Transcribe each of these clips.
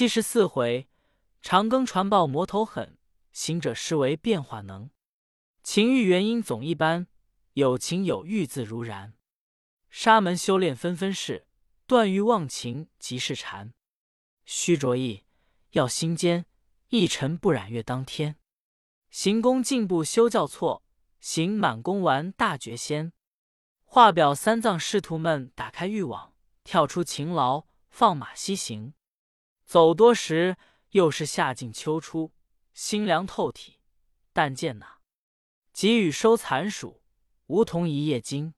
七十四回，长庚传报魔头狠，行者施为变化能。情欲原因总一般，有情有欲自如然。沙门修炼纷纷事，断欲忘情即是禅。须着意要心坚，一尘不染月当天。行功进步修教错，行满功完大觉仙。画表三藏师徒们打开欲网，跳出勤劳，放马西行。走多时，又是夏尽秋初，心凉透体。但见那急雨收残暑，梧桐一夜惊。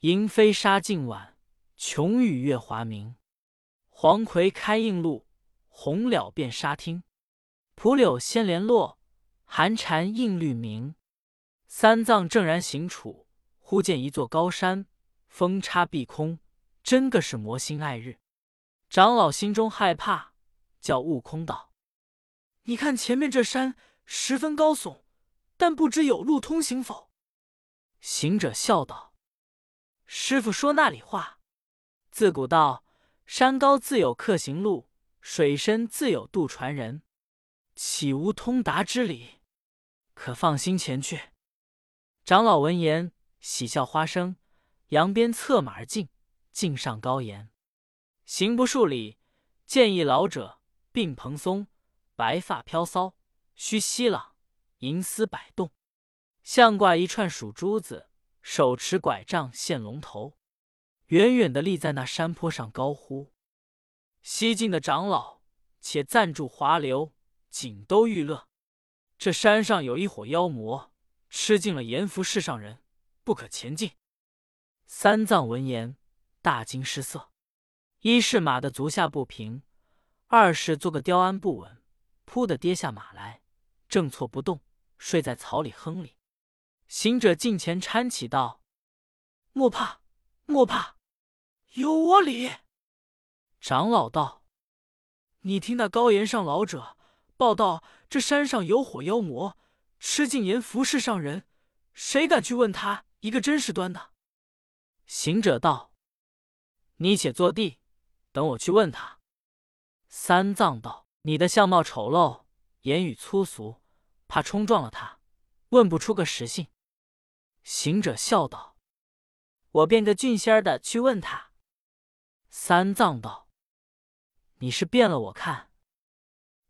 萤飞沙尽晚，琼雨月华明。黄葵开映路，红蓼遍沙汀。蒲柳先连落，寒蝉映绿明。三藏正然行处。忽见一座高山，峰插碧空，真个是魔心爱日。长老心中害怕，叫悟空道：“你看前面这山十分高耸，但不知有路通行否？”行者笑道：“师傅说那里话？自古道，山高自有客行路，水深自有渡船人，岂无通达之理？可放心前去。”长老闻言。喜笑花生，扬鞭策马而进，径上高岩。行不数里，见一老者，鬓蓬松，白发飘骚，须稀朗，银丝摆动，项挂一串数珠子，手持拐杖现龙头，远远的立在那山坡上，高呼：“西晋的长老，且暂住华流，锦都玉乐。这山上有一伙妖魔，吃尽了阎浮世上人。”不可前进。三藏闻言，大惊失色。一是马的足下不平，二是做个雕鞍不稳，扑的跌下马来，正错不动，睡在草里哼里。行者近前搀起道：“莫怕，莫怕，有我礼。”长老道：“你听那高岩上老者报道，这山上有火妖魔，吃尽阎浮世上人，谁敢去问他？”一个真是端的。行者道：“你且坐地，等我去问他。”三藏道：“你的相貌丑陋，言语粗俗，怕冲撞了他，问不出个实性。”行者笑道：“我变个俊仙儿的去问他。”三藏道：“你是变了我看。”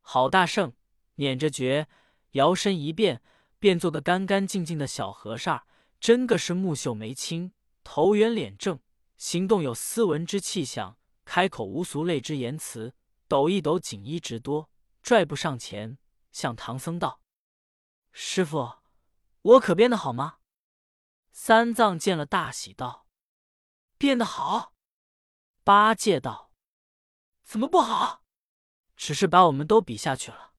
好大圣，捻着诀，摇身一变，变做个干干净净的小和尚。真个是目秀眉清，头圆脸正，行动有斯文之气象，开口无俗类之言辞，抖一抖锦衣直多，拽步上前，向唐僧道：“师傅，我可变得好吗？”三藏见了，大喜道：“变得好。”八戒道：“怎么不好？只是把我们都比下去了，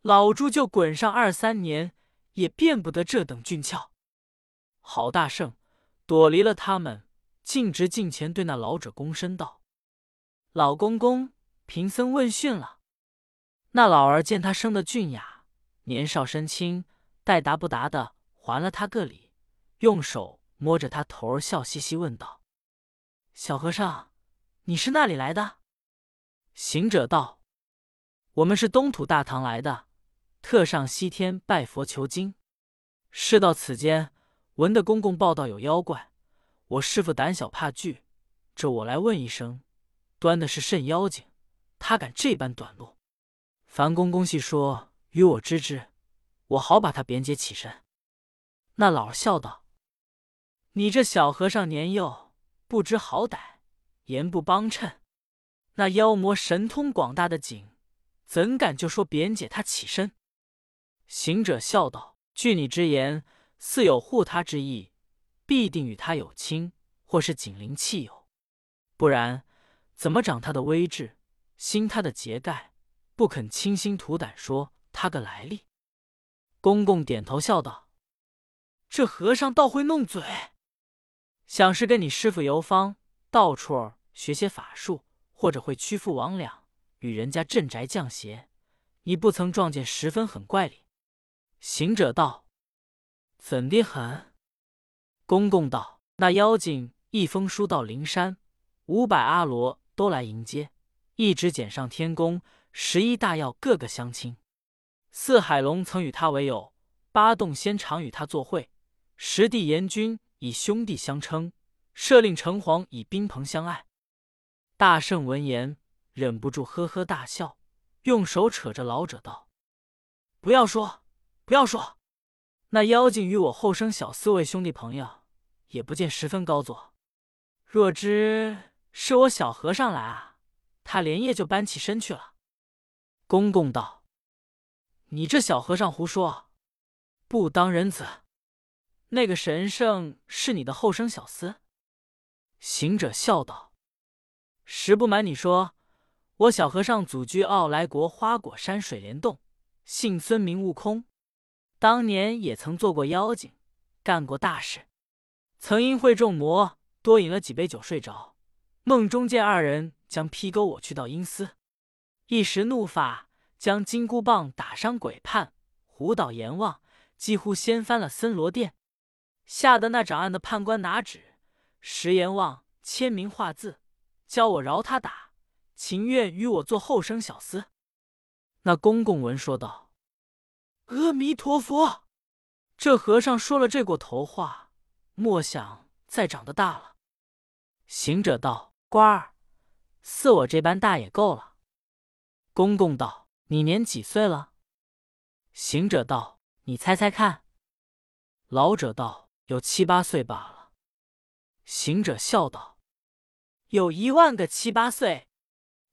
老猪就滚上二三年，也变不得这等俊俏。”好大圣，躲离了他们，径直近前对那老者躬身道：“老公公，贫僧问讯了。”那老儿见他生的俊雅，年少身轻，待答不答的还了他个礼，用手摸着他头儿，笑嘻嘻问道：“小和尚，你是那里来的？”行者道：“我们是东土大唐来的，特上西天拜佛求经。事到此间。”闻得公公报道有妖怪，我师傅胆小怕惧，这我来问一声，端的是甚妖精？他敢这般短路？樊公公细说与我知之，我好把他贬解起身。那老笑道：“你这小和尚年幼，不知好歹，言不帮衬。那妖魔神通广大的景，怎敢就说贬解他起身？”行者笑道：“据你之言。”似有护他之意，必定与他有亲，或是紧邻气友。不然，怎么长他的威志，心他的结盖，不肯倾心吐胆说他个来历？公公点头笑道：“这和尚倒会弄嘴，想是跟你师傅游方，到处学些法术，或者会屈服魍魉，与人家镇宅降邪。你不曾撞见十分很怪哩。”行者道。怎的很？公公道：“那妖精一封书到灵山，五百阿罗都来迎接，一直捡上天宫，十一大要个个相亲。四海龙曾与他为友，八洞仙常与他作会，十地阎君以兄弟相称，设令城隍以宾朋相爱。大圣闻言，忍不住呵呵大笑，用手扯着老者道：“不要说，不要说，那妖精与我后生小四位兄弟朋友，也不见十分高坐。若知是我小和尚来啊，他连夜就搬起身去了。”公公道：“你这小和尚胡说，不当人子。那个神圣是你的后生小厮。”行者笑道：“实不瞒你说，我小和尚祖居傲来国花果山水帘洞，姓孙名悟空，当年也曾做过妖精，干过大事，曾因会众魔多饮了几杯酒睡着，梦中见二人将劈钩我去到阴司。”一时怒发，将金箍棒打伤鬼判，胡倒阎王，几乎掀翻了森罗殿。吓得那掌案的判官拿纸，石阎王签名画字，教我饶他打，情愿与我做后生小厮。那公公闻说道：“阿弥陀佛，这和尚说了这过头话，莫想再长得大了。”行者道：“官儿，似我这般大也够了。”公公道：“你年几岁了？”行者道：“你猜猜看。”老者道：“有七八岁罢了。”行者笑道：“有一万个七八岁，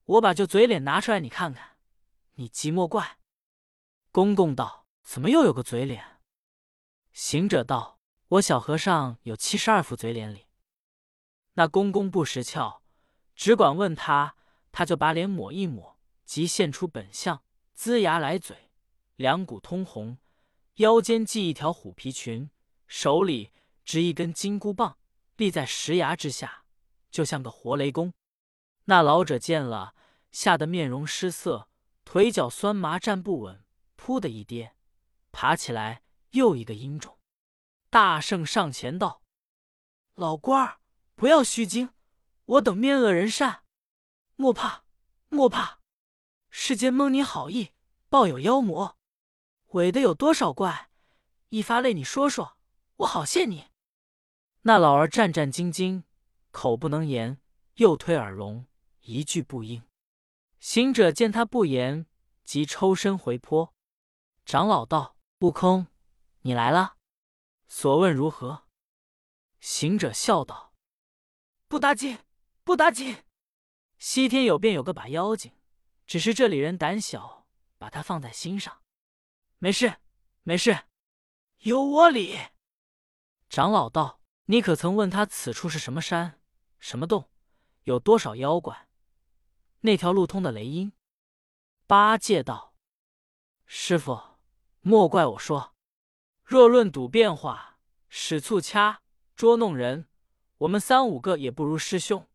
我把这嘴脸拿出来，你看看，你急莫怪。”公公道：“怎么又有个嘴脸？”行者道：“我小和尚有七十二副嘴脸里。”那公公不识窍，只管问他，他就把脸抹一抹。即现出本相，龇牙咧嘴，两股通红，腰间系一条虎皮裙，手里执一根金箍棒，立在石崖之下，就像个活雷公。那老者见了，吓得面容失色，腿脚酸麻，站不稳，扑的一跌，爬起来又一个阴种。大圣上前道：“老官儿，不要虚惊，我等面恶人善，莫怕，莫怕。”世间蒙你好意，抱有妖魔，伪的有多少怪？一发泪，你说说，我好谢你。那老儿战战兢兢，口不能言，又推耳聋，一句不应。行者见他不言，即抽身回坡。长老道：“悟空，你来了，所问如何？”行者笑道：“不打紧，不打紧。西天有便有个把妖精。”只是这里人胆小，把他放在心上。没事，没事，有我理。长老道：“你可曾问他此处是什么山、什么洞，有多少妖怪？那条路通的雷音？”八戒道：“师傅，莫怪我说。若论赌变化、使促掐、捉弄人，我们三五个也不如师兄；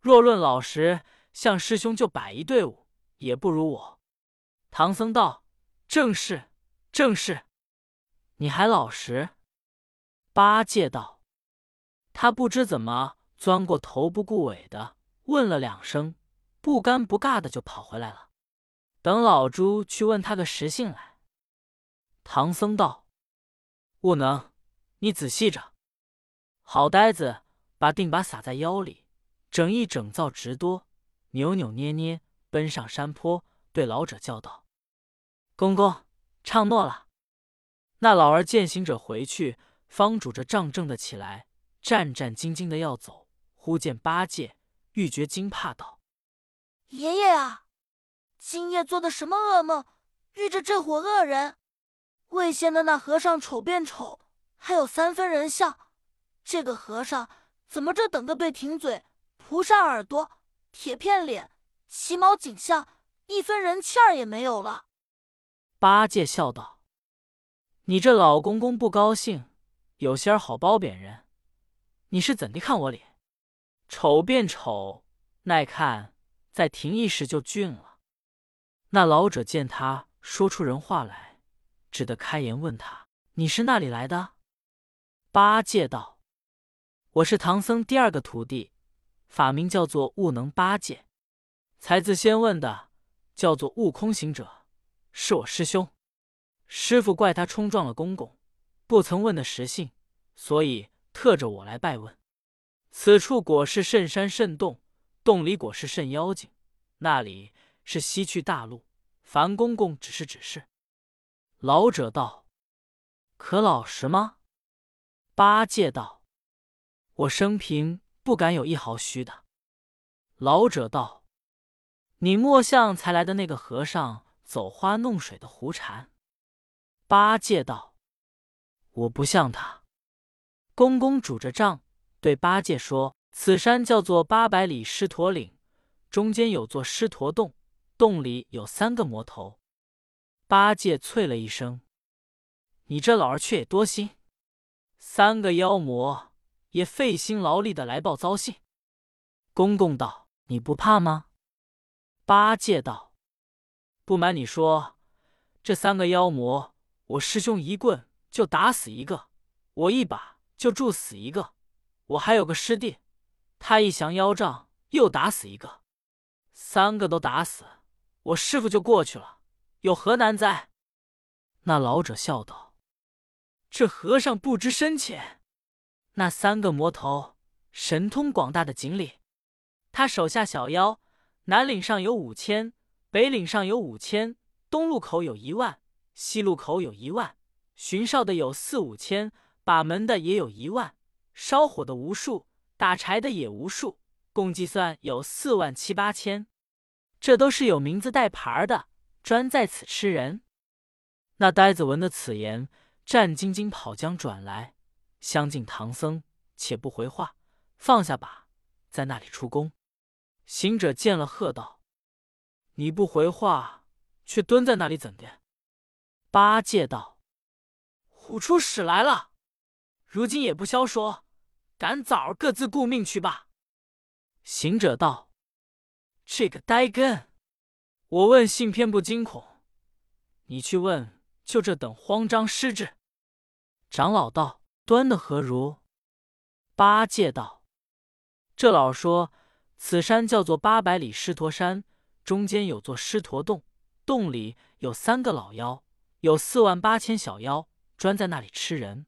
若论老实，像师兄就摆一队伍。”也不如我。唐僧道：“正是，正是。你还老实。”八戒道：“他不知怎么钻过头不顾尾的，问了两声，不尴不尬的就跑回来了。等老猪去问他个实性来。”唐僧道：“悟能，你仔细着。好呆子，把定把撒在腰里，整一整造直多，扭扭捏捏。”奔上山坡，对老者叫道：“公公，唱诺了。”那老儿见行者回去，方拄着杖正的起来，战战兢兢的要走。忽见八戒，欲觉惊怕道：“爷爷啊，今夜做的什么噩梦？遇着这伙恶人？未仙的那和尚丑变丑，还有三分人相。这个和尚怎么这等个对挺嘴，蒲扇耳朵，铁片脸？”奇毛景象，一分人气儿也没有了。八戒笑道：“你这老公公不高兴，有些儿好褒贬人。你是怎的看我脸？丑变丑，耐看再停一时就俊了。”那老者见他说出人话来，只得开言问他：“你是那里来的？”八戒道：“我是唐僧第二个徒弟，法名叫做悟能八戒。”才自先问的，叫做悟空行者，是我师兄。师傅怪他冲撞了公公，不曾问的实性，所以特着我来拜问。此处果是甚山甚洞，洞里果是甚妖精，那里是西去大路。樊公公只是指示。老者道：“可老实吗？”八戒道：“我生平不敢有一毫虚的。”老者道：“你莫像才来的那个和尚走花弄水的胡禅。”八戒道：“我不像他。”公公拄着杖对八戒说：“此山叫做八百里狮驼岭，中间有座狮驼洞，洞里有三个魔头。”八戒啐了一声：“你这老儿却也多心。”三个妖魔也费心劳力的来报糟信。公公道：“你不怕吗？”八戒道：“不瞒你说，这三个妖魔，我师兄一棍就打死一个，我一把就助死一个。我还有个师弟，他一降妖杖又打死一个，三个都打死，我师傅就过去了，有何难哉？”那老者笑道。这和尚不知深浅，那三个魔头神通广大的锦鲤，他手下小妖，南岭上有五千，北岭上有五千，东路口有一万，西路口有一万，巡哨的有四五千，把门的也有一万，烧火的无数，打柴的也无数，共计算有四万七八千。这都是有名字带牌的，专在此吃人。那呆子闻的此言。战兢兢跑将转来，相敬唐僧，且不回话，放下吧，在那里出宫。行者见了，喝道：“你不回话，却蹲在那里怎的？”八戒道：“虎出屎来了，如今也不消说，赶早各自顾命去吧。”行者道：“这个呆根，我问信偏不惊恐，你去问，就这等慌张失智。”长老道：“端的何如？”八戒道：“这老说，此山叫做八百里狮驼山，中间有座狮驼洞，洞里有三个老妖，有四万八千小妖，专在那里吃人。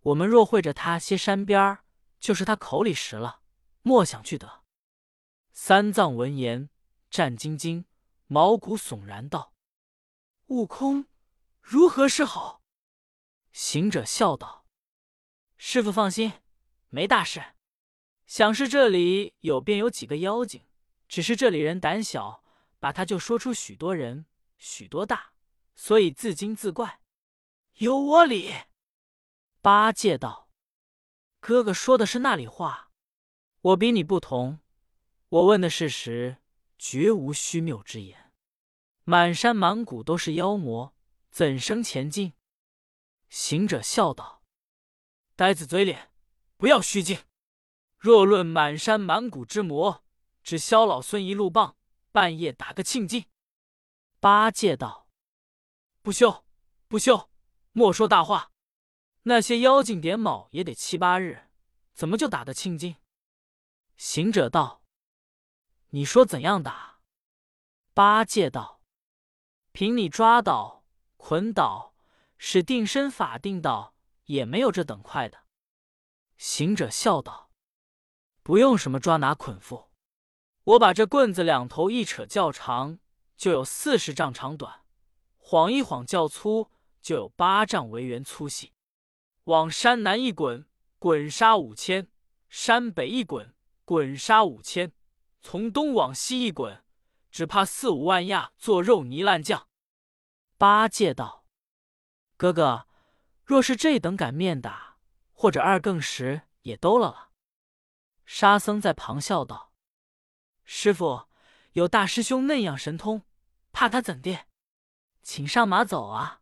我们若会着他些山边儿，就是他口里食了，莫想去得。”三藏闻言，战兢兢，毛骨悚然道：“悟空，如何是好？”行者笑道：“师傅放心，没大事。想是这里有便有几个妖精，只是这里人胆小，把他就说出许多人，许多大，所以自惊自怪。有我理。”八戒道：“哥哥说的是那里话？我比你不同，我问的事实，绝无虚谬之言。满山满谷都是妖魔，怎生前进？”行者笑道：“呆子嘴脸，不要虚惊。若论满山满谷之魔，只萧老孙一路棒，半夜打个庆尽。”八戒道：“不休，不休，莫说大话。那些妖精点卯也得七八日，怎么就打得庆尽？”行者道：“你说怎样打？”八戒道：“凭你抓倒、捆倒。”使定身法定到，也没有这等快的。行者笑道：“不用什么抓拿捆缚，我把这棍子两头一扯较长，就有四十丈长短；晃一晃较粗，就有八丈为圆粗细。往山南一滚，滚杀五千；山北一滚，滚杀五千；从东往西一滚，只怕四五万亚做肉泥烂酱。”八戒道。哥哥，若是这等敢面打，或者二更时也兜了了。沙僧在旁笑道：“师傅有大师兄那样神通，怕他怎地？请上马走啊！”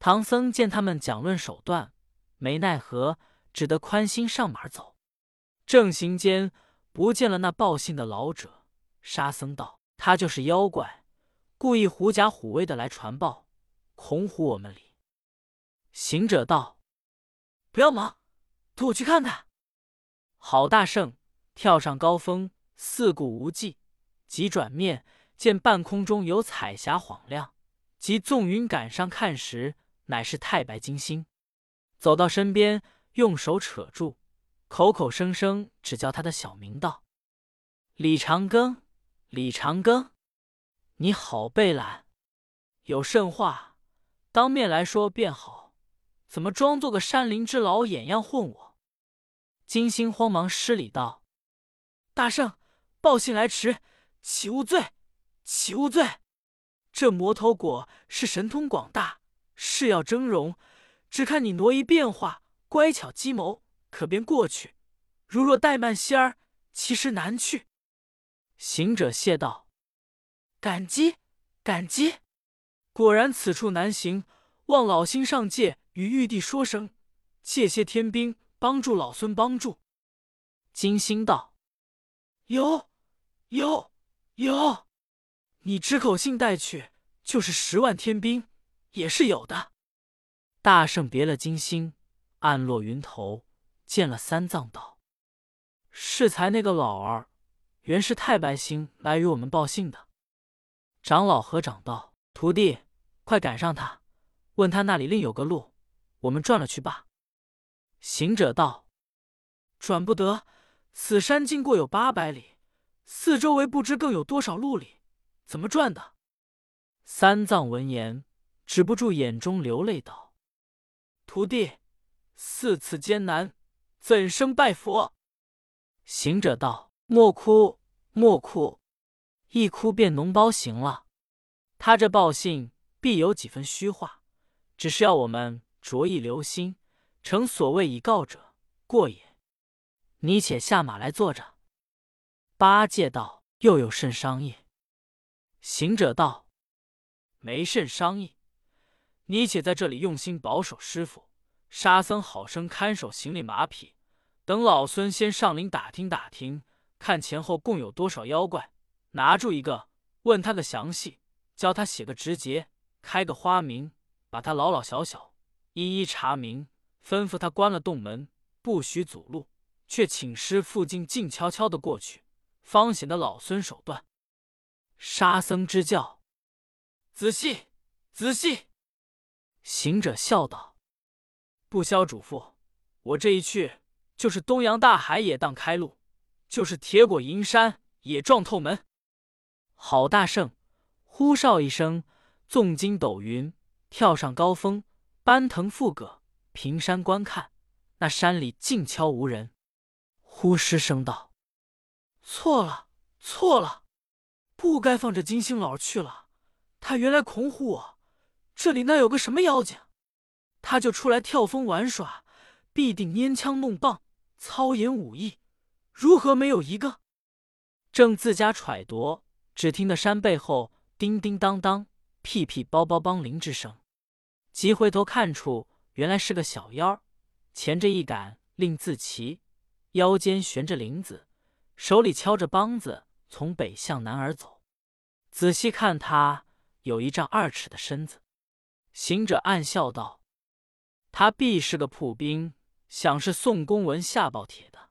唐僧见他们讲论手段，没奈何，只得宽心上马走。正行间，不见了那报信的老者。沙僧道：“他就是妖怪，故意狐假虎威的来传报。”恐唬我们哩！行者道：“不要忙，同我去看看。”郝大圣跳上高峰，四顾无际，急转面，见半空中有彩霞晃亮，即纵云赶上看时，乃是太白金星。走到身边，用手扯住，口口声声只叫他的小名道：“李长庚，李长庚，你好背懒，有甚话，当面来说便好，怎么装作个山林之老眼样混我？”金星慌忙施礼道：“大圣，报信来迟，岂无罪？岂无罪？这魔头果是神通广大，是要峥嵘。”只看你挪移变化，乖巧机谋，可便过去；如若怠慢些儿，其实难去。行者谢道：“感激，感激。果然此处难行，望老星上界与玉帝说声，借些天兵帮助老孙帮助。”金星道：“有，有，有。你只口信带去，就是十万天兵，也是有的。”大圣别了金星，暗落云头，见了三藏道：“适才那个老儿，原是太白星来与我们报信的。”长老合掌道：“徒弟，快赶上他，问他那里另有个路，我们转了去罢。”行者道：“转不得，此山经过有八百里，四周围不知更有多少路里，怎么转的？”三藏闻言，止不住眼中流泪道。徒弟，似此艰难，怎生拜佛？行者道：“莫哭，莫哭，一哭便脓包行了。他这报信必有几分虚话，只是要我们着意留心，诚所谓以告者过也。你且下马来坐着。”八戒道：“又有甚商议？”行者道：“没甚商议。”你且在这里用心保守师傅，沙僧好生看守行李马匹，等老孙先上林打听打听，看前后共有多少妖怪，拿住一个，问他个详细，教他写个直节，开个花名，把他老老小小一一查明，吩咐他关了洞门，不许阻路，却请师傅静静悄悄的过去，方显得老孙手段。沙僧之教，仔细，仔细。行者笑道：“不消嘱咐，我这一去，就是东洋大海也当开路，就是铁果银山也撞透门。”好大圣！呼哨一声，纵筋斗云，跳上高峰，班腾覆葛，平山观看。那山里静悄无人。呼师声道：“错了，错了，不该放这金星老去了。他原来恐唬我。”这里那有个什么妖精，他就出来跳风玩耍，必定拈枪弄棒，操演武艺，如何没有一个？正自家揣度，只听得山背后叮叮当当、噼噼包包梆铃之声，急回头看处，原来是个小妖，前着一杆令字旗，腰间悬着铃子，手里敲着梆子，从北向南而走。仔细看他，有一丈二尺的身子。行者暗笑道：“他必是个铺兵，想是宋公文下报帖的。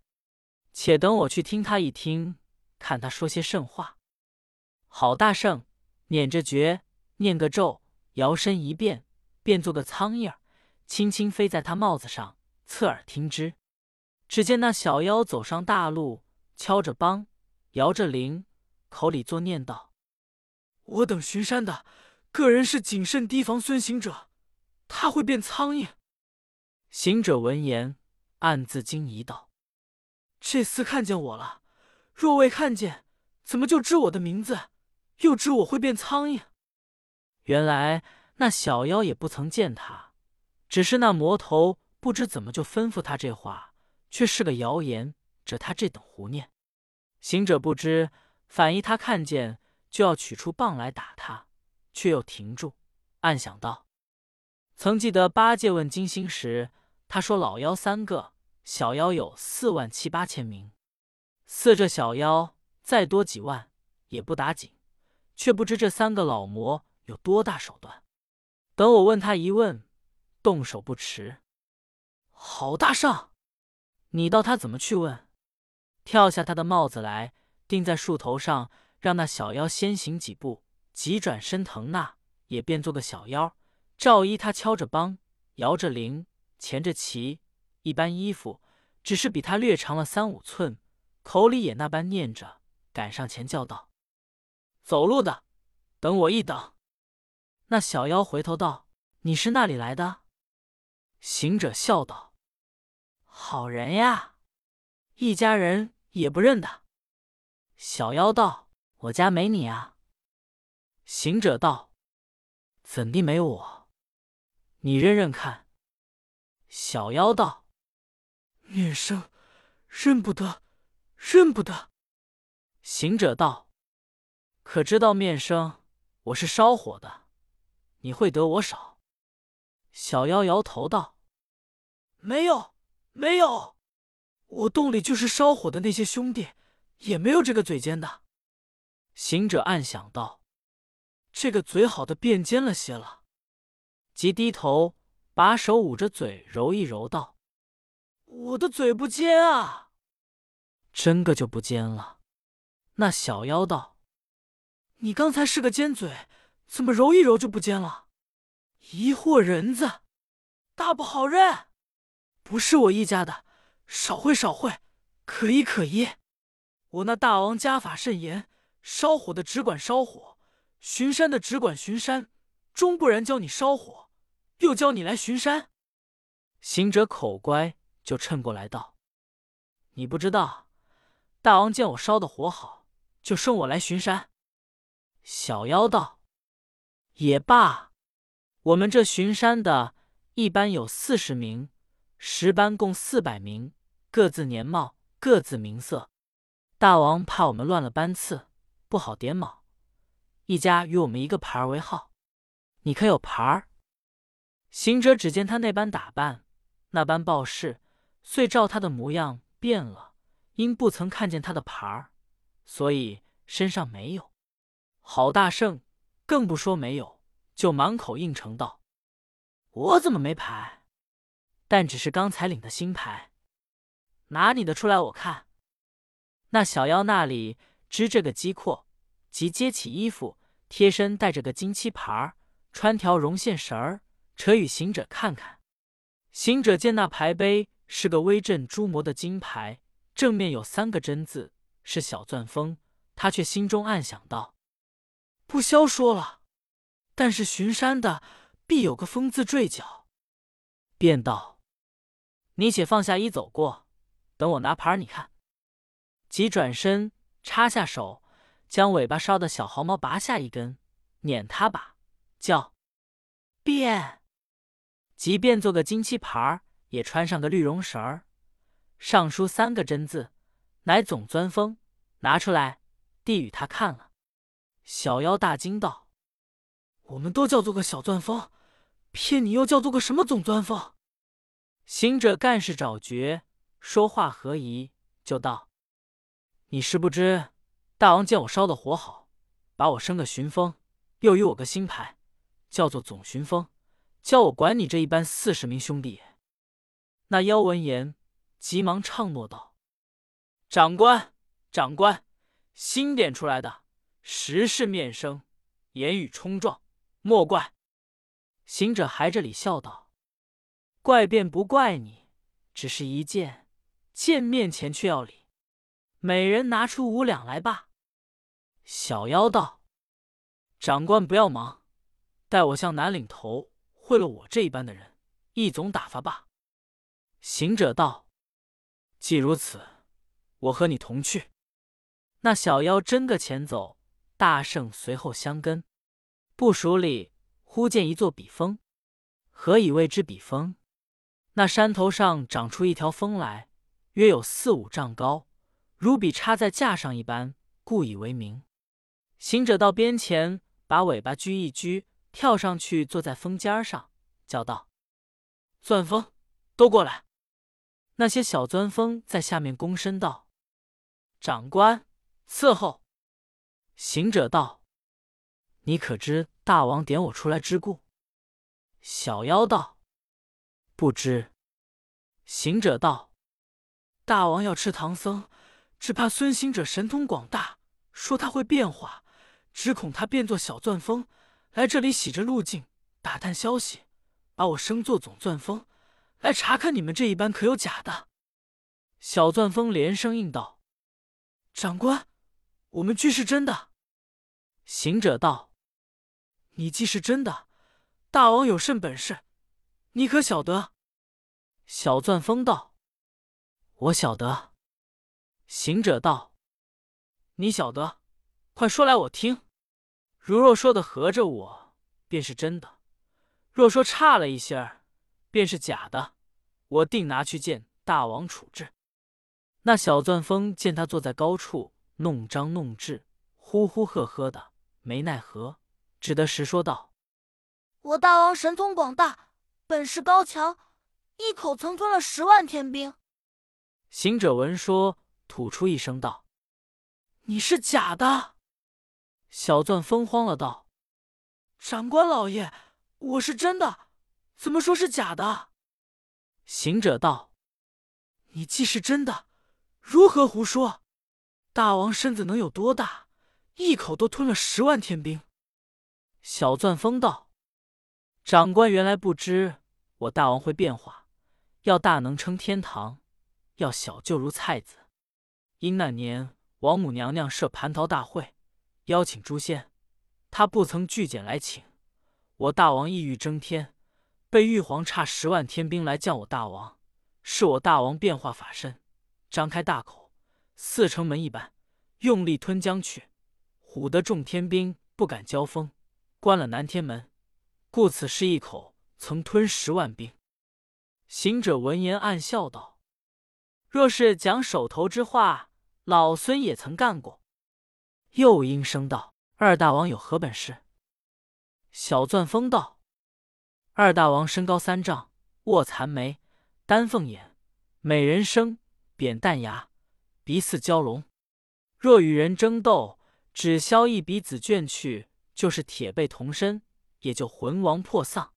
且等我去听他一听，看他说些甚话。”好大圣，捻着诀，念个咒，摇身一变，变做个苍蝇，轻轻飞在他帽子上，侧耳听之。只见那小妖走上大路，敲着梆，摇着铃，口里作念道：“我等巡山的。”个人是谨慎提防孙行者，他会变苍蝇。行者闻言，暗自惊疑道：“这厮看见我了，若未看见，怎么就知我的名字，又知我会变苍蝇？原来那小妖也不曾见他，只是那魔头不知怎么就吩咐他这话，却是个谣言，着他这等胡念。行者不知，反疑他看见，就要取出棒来打他。”却又停住，暗想道：“曾记得八戒问金星时，他说老妖三个，小妖有四万七八千名。似这小妖再多几万也不打紧，却不知这三个老魔有多大手段。等我问他一问，动手不迟。好大圣，你道他怎么去问？跳下他的帽子来，钉在树头上，让那小妖先行几步，急转身，腾那也变做个小妖，照依他敲着梆，摇着铃，前着旗，一般衣服，只是比他略长了三五寸，口里也那般念着，赶上前叫道：“走路的，等我一等。”那小妖回头道：“你是那里来的？”行者笑道：“好人呀，一家人也不认得。”小妖道：“我家没你啊。”行者道：“怎地没我？你认认看。”小妖道：“面生认不得，认不得。”行者道：“可知道面生我是烧火的？”你会得我少？小妖摇头道：“没有，没有。我洞里就是烧火的那些兄弟，也没有这个嘴尖的。”行者暗想道：“这个嘴好的变尖了些了。”即低头把手捂着嘴揉一揉，道：“我的嘴不尖啊，真个就不尖了。”那小妖道：“你刚才是个尖嘴。”怎么揉一揉就不尖了？疑惑人子，大不好认，不是我一家的，少会少会，可疑可疑。我那大王家法甚严，烧火的只管烧火，巡山的只管巡山，终不然教你烧火，又教你来巡山。行者口乖，就趁过来道：“你不知道，大王见我烧的火好，就升我来巡山。”小妖道。也罢，我们这巡山的，一班有四十名，十班共四百名，各自年貌，各自名色。大王怕我们乱了班次，不好点卯，一家与我们一个牌为号。你可有牌儿？行者只见他那般打扮，那般报事，遂照他的模样变了，因不曾看见他的牌儿，所以身上没有。好大圣！更不说没有，就满口应承道：“我怎么没牌？但只是刚才领的新牌，拿你的出来我看。”那小妖那里知这个机阔，即接起衣服，贴身带着个金漆牌儿，穿条绒线绳儿，扯与行者看看。行者见那牌碑是个威震诸魔的金牌，正面有三个真字，是小钻风。他却心中暗想道。不消说了，但是巡山的必有个风字坠角。便道：“你且放下衣走过，等我拿牌，你看。”即转身插下手，将尾巴梢的小毫毛拔下一根，捻他把，叫变，即便做个金漆牌儿，也穿上个绿绒绳儿，上书三个真字，乃总钻风。拿出来，递与他看了。小妖大惊道：“我们都叫做个小钻风，骗你又叫做个什么总钻风？”行者干事找绝，说话何疑，就道：“你是不知，大王见我烧的火好，把我升个巡风，又与我个新牌，叫做总巡风，叫我管你这一班四十名兄弟。”那妖闻言，急忙唱诺道：“长官，长官，新点出来的。”实是面生，言语冲撞，莫怪。行者还这里笑道：“怪便不怪你，只是一见，见面前却要礼。每人拿出五两来吧。”小妖道：“长官不要忙，待我向南岭头会了我这一班的人，一总打发吧。”行者道：“既如此，我和你同去。”那小妖真个前走。大圣随后相跟，不数里，忽见一座笔峰。何以谓之笔峰？那山头上长出一条峰来，约有四五丈高，如笔插在架上一般，故以为名。行者到边前，把尾巴撅一撅，跳上去，坐在峰尖上，叫道：“钻风，都过来！”那些小钻风在下面躬身道：“长官，伺候。”行者道：“你可知大王点我出来之故？”小妖道：“不知。”行者道：“大王要吃唐僧，只怕孙行者神通广大，说他会变化，只恐他变作小钻风，来这里洗着路径，打探消息，把我升作总钻风，来查看你们这一班可有假的。小钻风连声应道：“长官，我们俱是真的。”行者道：“你既是真的，大王有甚本事？你可晓得？”小钻风道：“我晓得。”行者道：“你晓得，快说来我听。如若说的合着我，便是真的；若说差了一些儿，便是假的。我定拿去见大王处置。”那小钻风见他坐在高处，弄张弄智，呼呼喝喝的，没奈何，只得实说道：“我大王神通广大，本事高强，一口曾吞了十万天兵。”行者闻说，吐出一声道：“你是假的！”小钻风慌了，道：“长官老爷，我是真的，怎么说是假的？”行者道：“你既是真的。”如何胡说？大王身子能有多大？一口都吞了十万天兵。小钻风道：“长官原来不知我大王会变化，要大能称天堂，要小就如菜籽。因那年王母娘娘设蟠桃大会，邀请诸仙，他不曾拒简来请。我大王意欲争天，被玉皇差十万天兵来降我大王，是我大王变化法身。”张开大口，似城门一般，用力吞将去，唬得众天兵不敢交锋，关了南天门。故此是一口曾吞十万兵。行者闻言暗笑道：“若是讲手头之话，老孙也曾干过。”又应声道：“二大王有何本事？”小钻风道：“二大王身高三丈，卧蚕眉，丹凤眼，美人生。”扁担牙，鼻似蛟龙。若与人争斗，只消一鼻子卷去，就是铁背铜身，也就魂亡魄丧。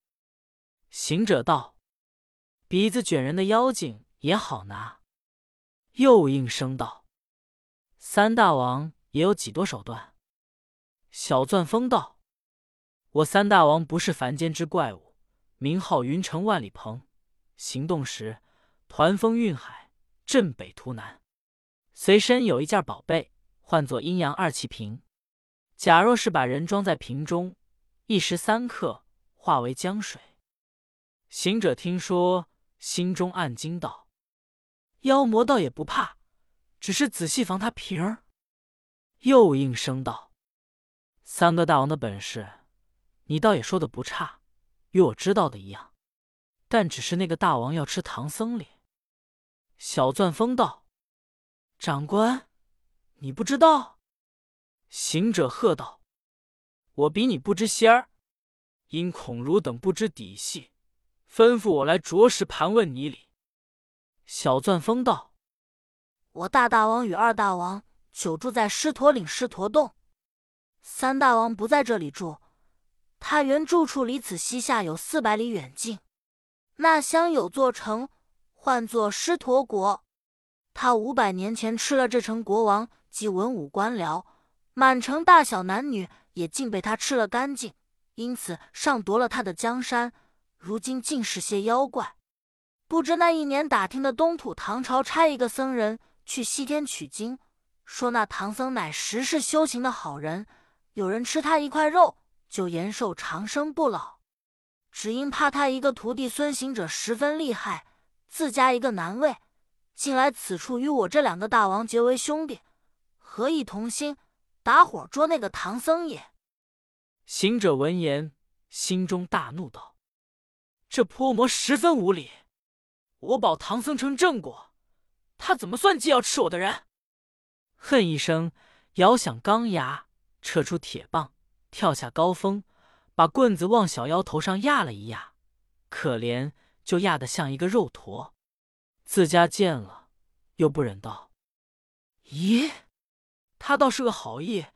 行者道：“鼻子卷人的妖精也好拿。”又应声道：“三大王也有几多手段？”小钻风道：“我三大王不是凡间之怪物，名号云城万里鹏，行动时团风运海。”镇北图南，随身有一件宝贝，唤作阴阳二气瓶。假若是把人装在瓶中，一时三刻化为江水。行者听说，心中暗惊道：“妖魔倒也不怕，只是仔细防他瓶儿。”又应声道：“三个大王的本事，你倒也说的不差，与我知道的一样。但只是那个大王要吃唐僧脸。”小钻风道：“长官，你不知道？”行者喝道：“我比你不知仙儿，因孔儒等不知底细，吩咐我来着实盘问你理。”小钻风道：“我大大王与二大王久住在狮驼岭狮驼洞，三大王不在这里住，他原住处离此西下有四百里远近，那乡有座城。”唤作狮驼国，他五百年前吃了这城国王及文武官僚，满城大小男女也尽被他吃了干净，因此上夺了他的江山。如今尽是些妖怪。不知那一年打听的东土唐朝差一个僧人去西天取经，说那唐僧乃实是修行的好人，有人吃他一块肉就延寿长生不老，只因怕他一个徒弟孙行者十分厉害。自家一个难为，近来此处与我这两个大王结为兄弟，何意同心，打伙捉那个唐僧也。行者闻言，心中大怒，道：“这泼魔十分无礼！我保唐僧成正果，他怎么算计要吃我的人？”恨一声，摇响钢牙，撤出铁棒，跳下高峰，把棍子往小妖头上压了一压，可怜。就压得像一个肉坨，自家见了又不忍道：“咦，他倒是个好意，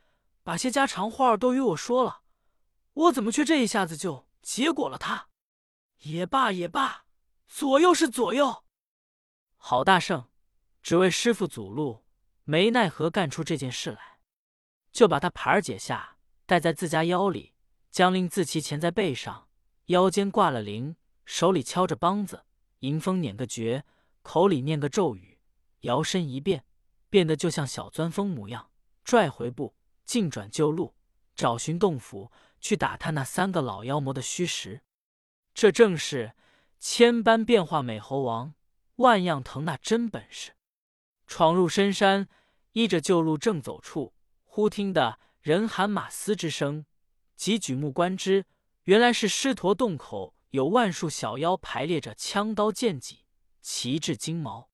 把些家常话都与我说了，我怎么却这一下子就结果了他？也罢也罢，左右是左右。郝大圣，只为师傅阻路，没奈何干出这件事来。”就把他牌解下，戴在自家腰里，将令自旗钳在背上，腰间挂了铃，手里敲着梆子，迎风捻个诀，口里念个咒语，摇身一变，变得就像小钻风模样，拽回步，进转旧路，找寻洞府去打探那三个老妖魔的虚实。这正是千般变化美猴王，万样腾那真本事。闯入深山，依着旧路正走处，忽听得人喊马嘶之声，即举目观之，原来是狮驼洞口有万数小妖排列着枪刀剑戟，旗帜金毛。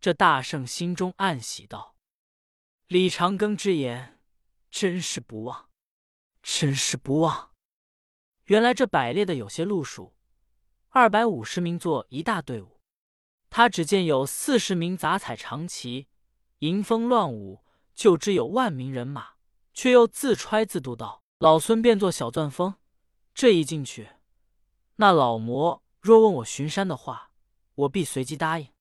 这大圣心中暗喜道：“李长庚之言，真是不忘，真是不忘。”原来这摆列的有些路数，二百五十名做一大队伍。他只见有四十名杂彩长旗，迎风乱舞，就知有万名人马，却又自揣自度道：“老孙变作小钻风，这一进去，那老魔若问我巡山的话，我必随即答应；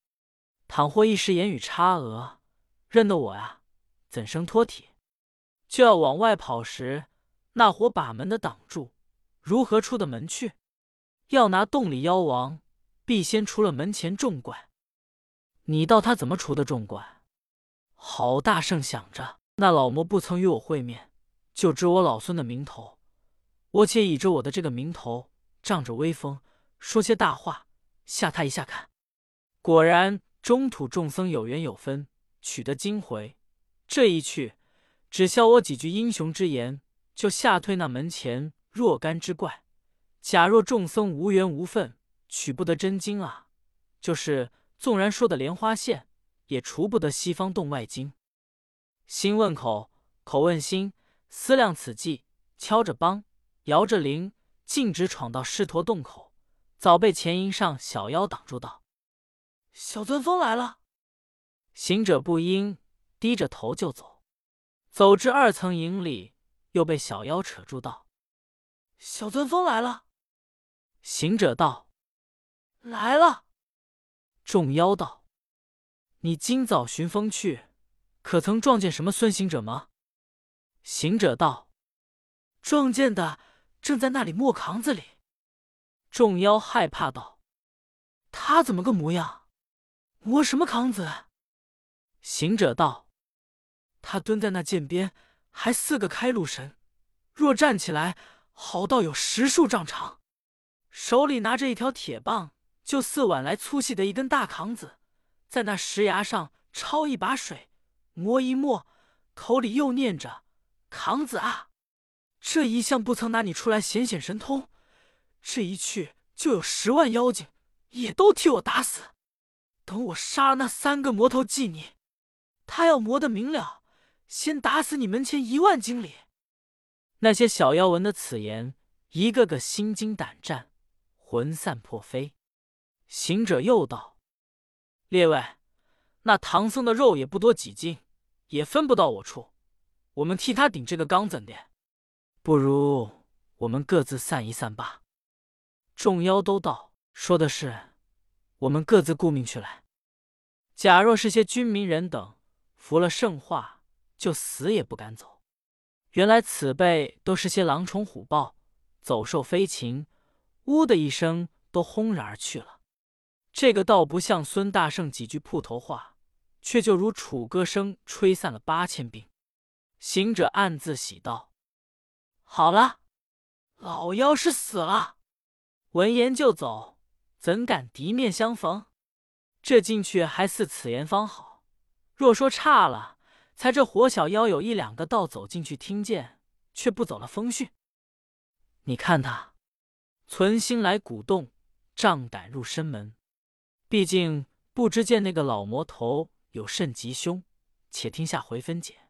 倘或一时言语差讹，认得我呀，怎生脱体？就要往外跑时，那伙把门的挡住，如何出的门去？要拿洞里妖王。”必先除了门前众怪，你道他怎么除的众怪？郝大圣想着，那老魔不曾与我会面，就知我老孙的名头，我且倚着我的这个名头，仗着威风，说些大话，吓他一下看。果然，中土众僧有缘有分，取得经回。这一去，只消我几句英雄之言，就吓退那门前若干之怪。假若众僧无缘无分。取不得真经啊！就是纵然说的莲花线，也除不得西方洞外经。心问口，口问心，思量此计，敲着梆，摇着铃，径直闯到狮驼洞口，早被前营上小妖挡住道：“小钻风来了。”行者不应，低着头就走。走至二层营里，又被小妖扯住道：“小钻风来了。”行者道。来了，众妖道：“你今早寻风去，可曾撞见什么孙行者吗？”行者道：“撞见的正在那里磨扛子里。”众妖害怕道：“他怎么个模样？磨什么扛子？”行者道：“他蹲在那涧边，还似个开路神。若站起来，好到有十数丈长，手里拿着一条铁棒。”就似碗来粗细的一根大扛子，在那石崖上抄一把水，磨一磨，口里又念着：“扛子啊，这一向不曾拿你出来显显神通，这一去就有十万妖精，也都替我打死。等我杀了那三个魔头祭你，他要磨得明了，先打死你门前一万经里。”那些小妖闻的此言，一个个心惊胆战，魂散魄飞。行者又道：“列位，那唐僧的肉也不多几斤，也分不到我处。我们替他顶这个缸怎的？不如我们各自散一散吧。”众妖都道：“说的是，我们各自顾命去来。假若是些军民人等服了圣话，就死也不敢走。原来此辈都是些狼虫虎豹、走兽飞禽，呜的一声都轰然而去了。”这个倒不像孙大圣几句铺头话，却就如楚歌声吹散了八千兵。行者暗自喜道：“好了，老妖是死了。”闻言就走，怎敢敌面相逢？这进去还似此言方好。若说差了，才这火小妖有一两个道走进去听见，却不走了风讯。你看他存心来鼓动，仗胆入深门。毕竟不知见那个老魔头有甚吉凶，且听下回分解。